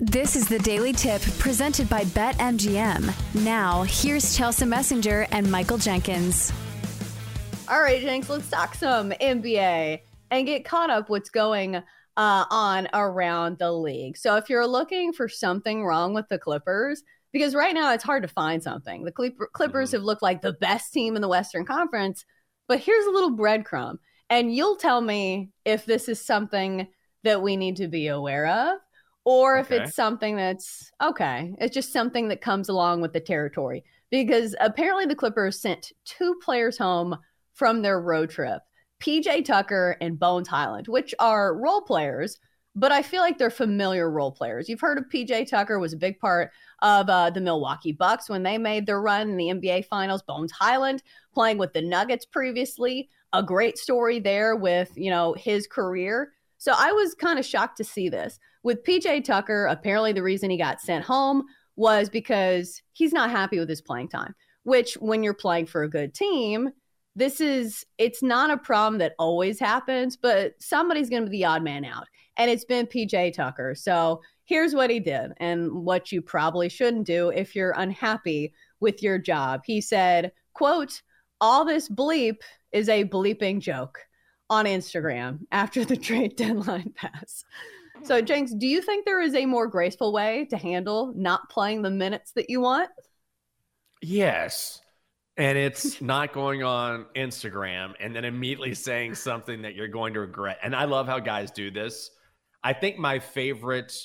This is the Daily Tip presented by BetMGM. Now, here's Chelsea Messenger and Michael Jenkins. All right, Jenks, let's talk some NBA and get caught up what's going uh, on around the league. So, if you're looking for something wrong with the Clippers, because right now it's hard to find something, the Clippers mm-hmm. have looked like the best team in the Western Conference, but here's a little breadcrumb, and you'll tell me if this is something that we need to be aware of or if okay. it's something that's okay, it's just something that comes along with the territory. Because apparently the Clippers sent two players home from their road trip PJ Tucker and Bones Hyland, which are role players, but I feel like they're familiar role players. You've heard of PJ Tucker was a big part of uh, the Milwaukee Bucks when they made their run in the NBA Finals. Bones Hyland playing with the Nuggets previously, a great story there with you know his career. So I was kind of shocked to see this. With PJ Tucker, apparently the reason he got sent home was because he's not happy with his playing time, which when you're playing for a good team, this is it's not a problem that always happens, but somebody's going to be the odd man out. And it's been PJ Tucker. So here's what he did and what you probably shouldn't do if you're unhappy with your job. He said, quote, all this bleep is a bleeping joke on Instagram after the trade deadline pass. So, Jenks, do you think there is a more graceful way to handle not playing the minutes that you want? Yes. And it's not going on Instagram and then immediately saying something that you're going to regret. And I love how guys do this. I think my favorite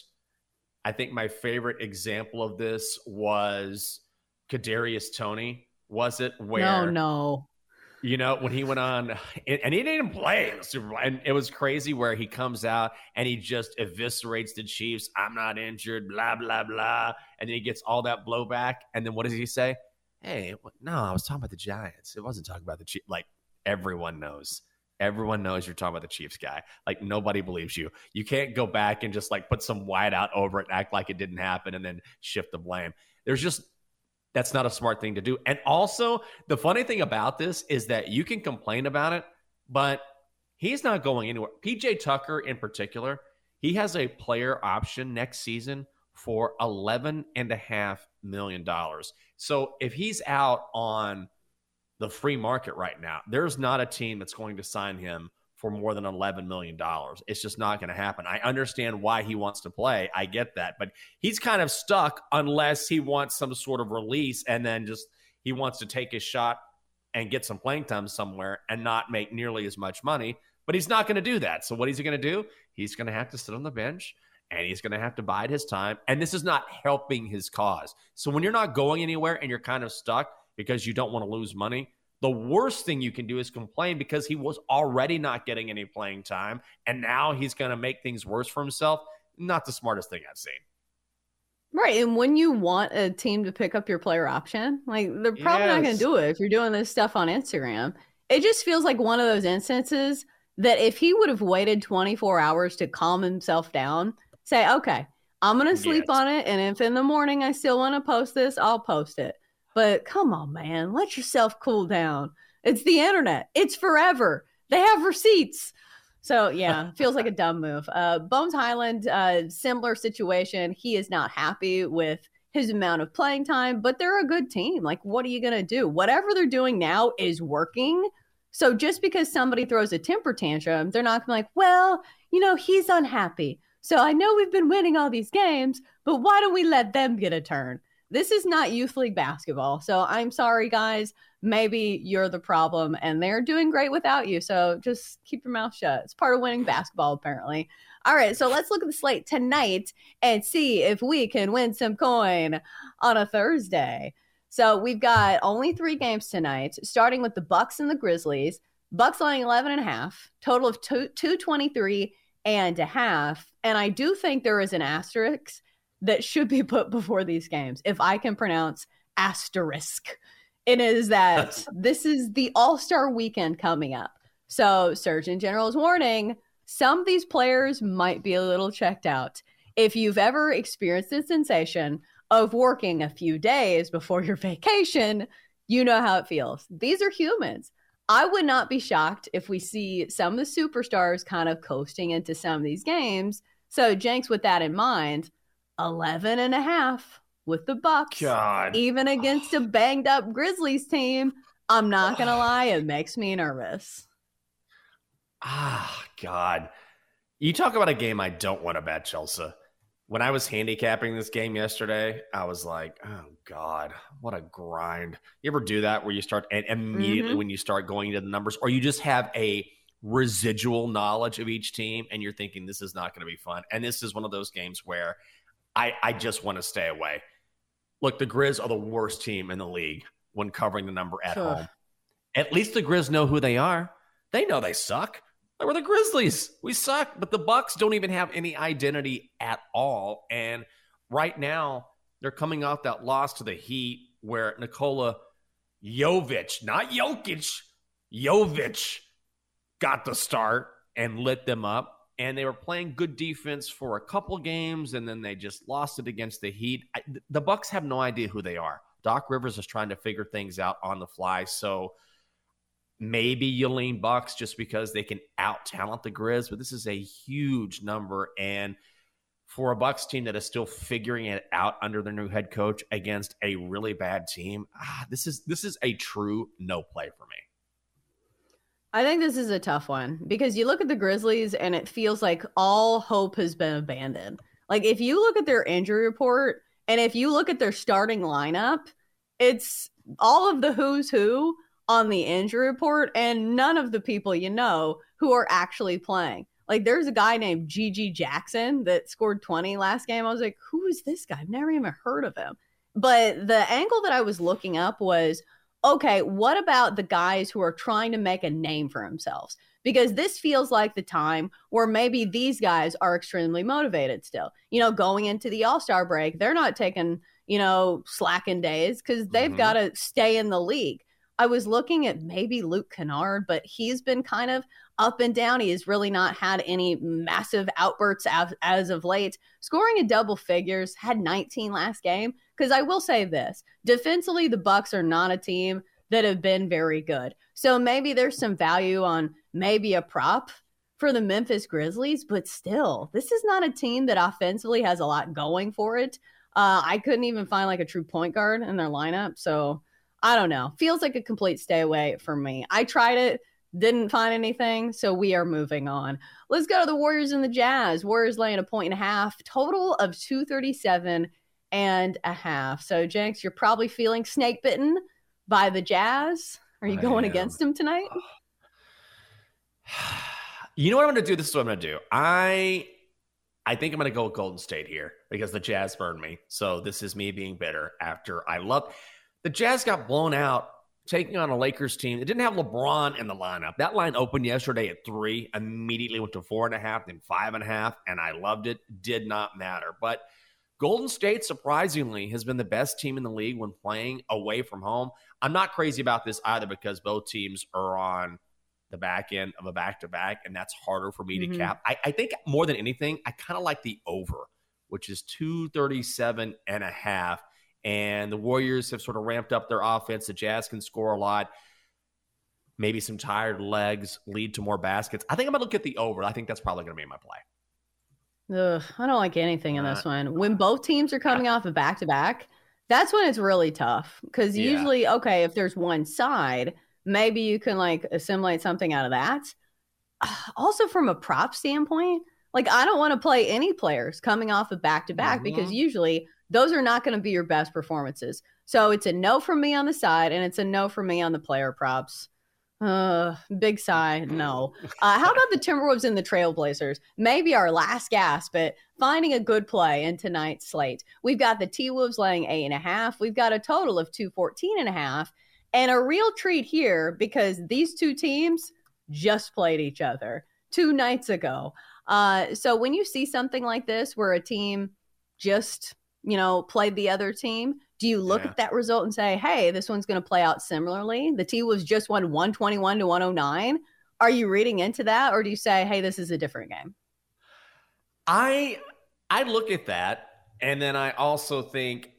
I think my favorite example of this was Kadarius Toney. Was it where No, no. You know, when he went on and he didn't play the Super Bowl. And it was crazy where he comes out and he just eviscerates the Chiefs. I'm not injured, blah, blah, blah. And then he gets all that blowback. And then what does he say? Hey, no, I was talking about the Giants. It wasn't talking about the Chiefs. Like everyone knows. Everyone knows you're talking about the Chiefs guy. Like nobody believes you. You can't go back and just like put some white out over it, act like it didn't happen, and then shift the blame. There's just that's not a smart thing to do. And also, the funny thing about this is that you can complain about it, but he's not going anywhere. PJ Tucker, in particular, he has a player option next season for $11.5 million. So if he's out on the free market right now, there's not a team that's going to sign him for more than $11 million. It's just not going to happen. I understand why he wants to play. I get that. But he's kind of stuck unless he wants some sort of release and then just he wants to take his shot and get some playing time somewhere and not make nearly as much money. But he's not going to do that. So what is he going to do? He's going to have to sit on the bench and he's going to have to bide his time. And this is not helping his cause. So when you're not going anywhere and you're kind of stuck because you don't want to lose money, the worst thing you can do is complain because he was already not getting any playing time and now he's going to make things worse for himself. Not the smartest thing I've seen. Right. And when you want a team to pick up your player option, like they're probably yes. not going to do it if you're doing this stuff on Instagram. It just feels like one of those instances that if he would have waited 24 hours to calm himself down, say, okay, I'm going to sleep yes. on it. And if in the morning I still want to post this, I'll post it. But come on, man, let yourself cool down. It's the internet. It's forever. They have receipts. So yeah, feels like a dumb move. Uh, Bones Hyland, uh, similar situation. He is not happy with his amount of playing time, but they're a good team. Like, what are you gonna do? Whatever they're doing now is working. So just because somebody throws a temper tantrum, they're not gonna be like, well, you know, he's unhappy. So I know we've been winning all these games, but why don't we let them get a turn? This is not youth league basketball. So I'm sorry, guys. Maybe you're the problem and they're doing great without you. So just keep your mouth shut. It's part of winning basketball, apparently. All right, so let's look at the slate tonight and see if we can win some coin on a Thursday. So we've got only three games tonight, starting with the Bucks and the Grizzlies. Bucks laying 11 and a half, total of two, 223 and a half. And I do think there is an asterisk that should be put before these games, if I can pronounce asterisk. It is that this is the All Star weekend coming up. So, Surgeon General's warning some of these players might be a little checked out. If you've ever experienced the sensation of working a few days before your vacation, you know how it feels. These are humans. I would not be shocked if we see some of the superstars kind of coasting into some of these games. So, Jenks, with that in mind, 11 and a half with the Bucks. God. Even against a banged up Grizzlies team. I'm not going to lie, it makes me nervous. Ah, God. You talk about a game I don't want to bet, Chelsea. When I was handicapping this game yesterday, I was like, oh, God, what a grind. You ever do that where you start and immediately mm-hmm. when you start going into the numbers, or you just have a residual knowledge of each team and you're thinking this is not going to be fun. And this is one of those games where I, I just want to stay away. Look, the Grizz are the worst team in the league when covering the number at sure. home. At least the Grizz know who they are. They know they suck. We're the Grizzlies. We suck, but the Bucks don't even have any identity at all. And right now, they're coming off that loss to the Heat, where Nikola Jovic, not Jokic, Jovic, got the start and lit them up. And they were playing good defense for a couple games, and then they just lost it against the Heat. I, the Bucks have no idea who they are. Doc Rivers is trying to figure things out on the fly. So maybe you lean Bucks just because they can out talent the Grizz, but this is a huge number. And for a Bucks team that is still figuring it out under their new head coach against a really bad team, ah, this is this is a true no play for me. I think this is a tough one because you look at the Grizzlies and it feels like all hope has been abandoned. Like if you look at their injury report and if you look at their starting lineup, it's all of the who's who on the injury report and none of the people you know who are actually playing. Like there's a guy named GG Jackson that scored 20 last game. I was like, who is this guy? I've never even heard of him. But the angle that I was looking up was okay, what about the guys who are trying to make a name for themselves? Because this feels like the time where maybe these guys are extremely motivated still. You know, going into the All Star break, they're not taking, you know, slacking days because they've mm-hmm. got to stay in the league. I was looking at maybe Luke Kennard, but he's been kind of up and down. He has really not had any massive outbursts as, as of late. Scoring in double figures, had 19 last game. Because I will say this defensively, the Bucks are not a team that have been very good. So maybe there's some value on maybe a prop for the Memphis Grizzlies, but still, this is not a team that offensively has a lot going for it. Uh, I couldn't even find like a true point guard in their lineup. So I don't know. Feels like a complete stay away for me. I tried it, didn't find anything, so we are moving on. Let's go to the Warriors and the Jazz. Warriors laying a point and a half, total of 237 and a half. So, Jenks, you're probably feeling snake bitten by the Jazz. Are you I going am. against them tonight? You know what I'm going to do? This is what I'm going to do. I I think I'm going to go with Golden State here because the Jazz burned me. So this is me being bitter after I love the Jazz got blown out taking on a Lakers team that didn't have LeBron in the lineup. That line opened yesterday at three, immediately went to four and a half, then five and a half, and I loved it. Did not matter. But Golden State, surprisingly, has been the best team in the league when playing away from home. I'm not crazy about this either because both teams are on the back end of a back to back, and that's harder for me mm-hmm. to cap. I, I think more than anything, I kind of like the over, which is 237 and a half and the Warriors have sort of ramped up their offense. The Jazz can score a lot. Maybe some tired legs lead to more baskets. I think I'm going to look at the over. I think that's probably going to be my play. Ugh, I don't like anything in this one. When both teams are coming off a of back to back, that's when it's really tough. Because yeah. usually, okay, if there's one side, maybe you can like assimilate something out of that. Also, from a prop standpoint, like I don't want to play any players coming off of back to back because mm-hmm. usually those are not going to be your best performances. So it's a no from me on the side, and it's a no from me on the player props. Uh, big sigh, no. Uh, how about the Timberwolves and the Trailblazers? Maybe our last gasp at finding a good play in tonight's slate. We've got the T Wolves laying eight and a half. We've got a total of 214 and a half. And a real treat here because these two teams just played each other two nights ago. Uh, so when you see something like this where a team just you know, played the other team, do you look yeah. at that result and say, hey, this one's going to play out similarly? The T was just won 121 to 109. Are you reading into that or do you say, hey, this is a different game? I I look at that and then I also think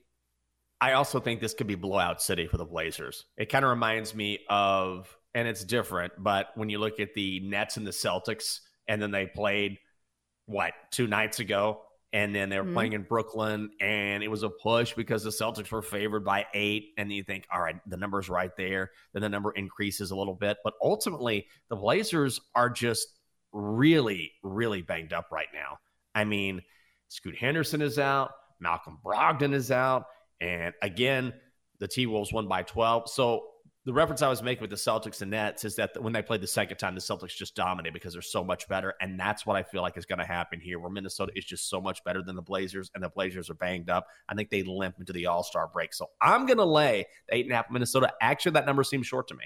I also think this could be blowout city for the Blazers. It kind of reminds me of and it's different, but when you look at the Nets and the Celtics and then they played what, two nights ago and then they were mm-hmm. playing in Brooklyn, and it was a push because the Celtics were favored by eight. And you think, all right, the number's right there. Then the number increases a little bit. But ultimately, the Blazers are just really, really banged up right now. I mean, Scoot Henderson is out, Malcolm Brogdon is out. And again, the T Wolves won by 12. So the reference I was making with the Celtics and Nets is that when they played the second time, the Celtics just dominated because they're so much better. And that's what I feel like is going to happen here, where Minnesota is just so much better than the Blazers, and the Blazers are banged up. I think they limp into the All Star break. So I'm going to lay the eight and a half Minnesota. Actually, that number seems short to me.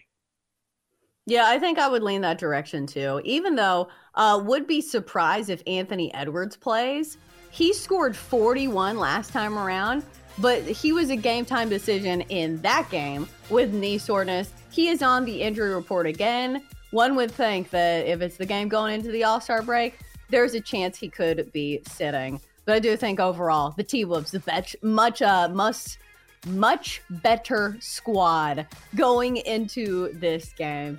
Yeah, I think I would lean that direction too. Even though, uh, would be surprised if Anthony Edwards plays. He scored 41 last time around but he was a game time decision in that game with knee soreness. He is on the injury report again. One would think that if it's the game going into the All Star break, there's a chance he could be sitting. But I do think overall, the T Wolves, the bet- much, uh, must, much better squad going into this game.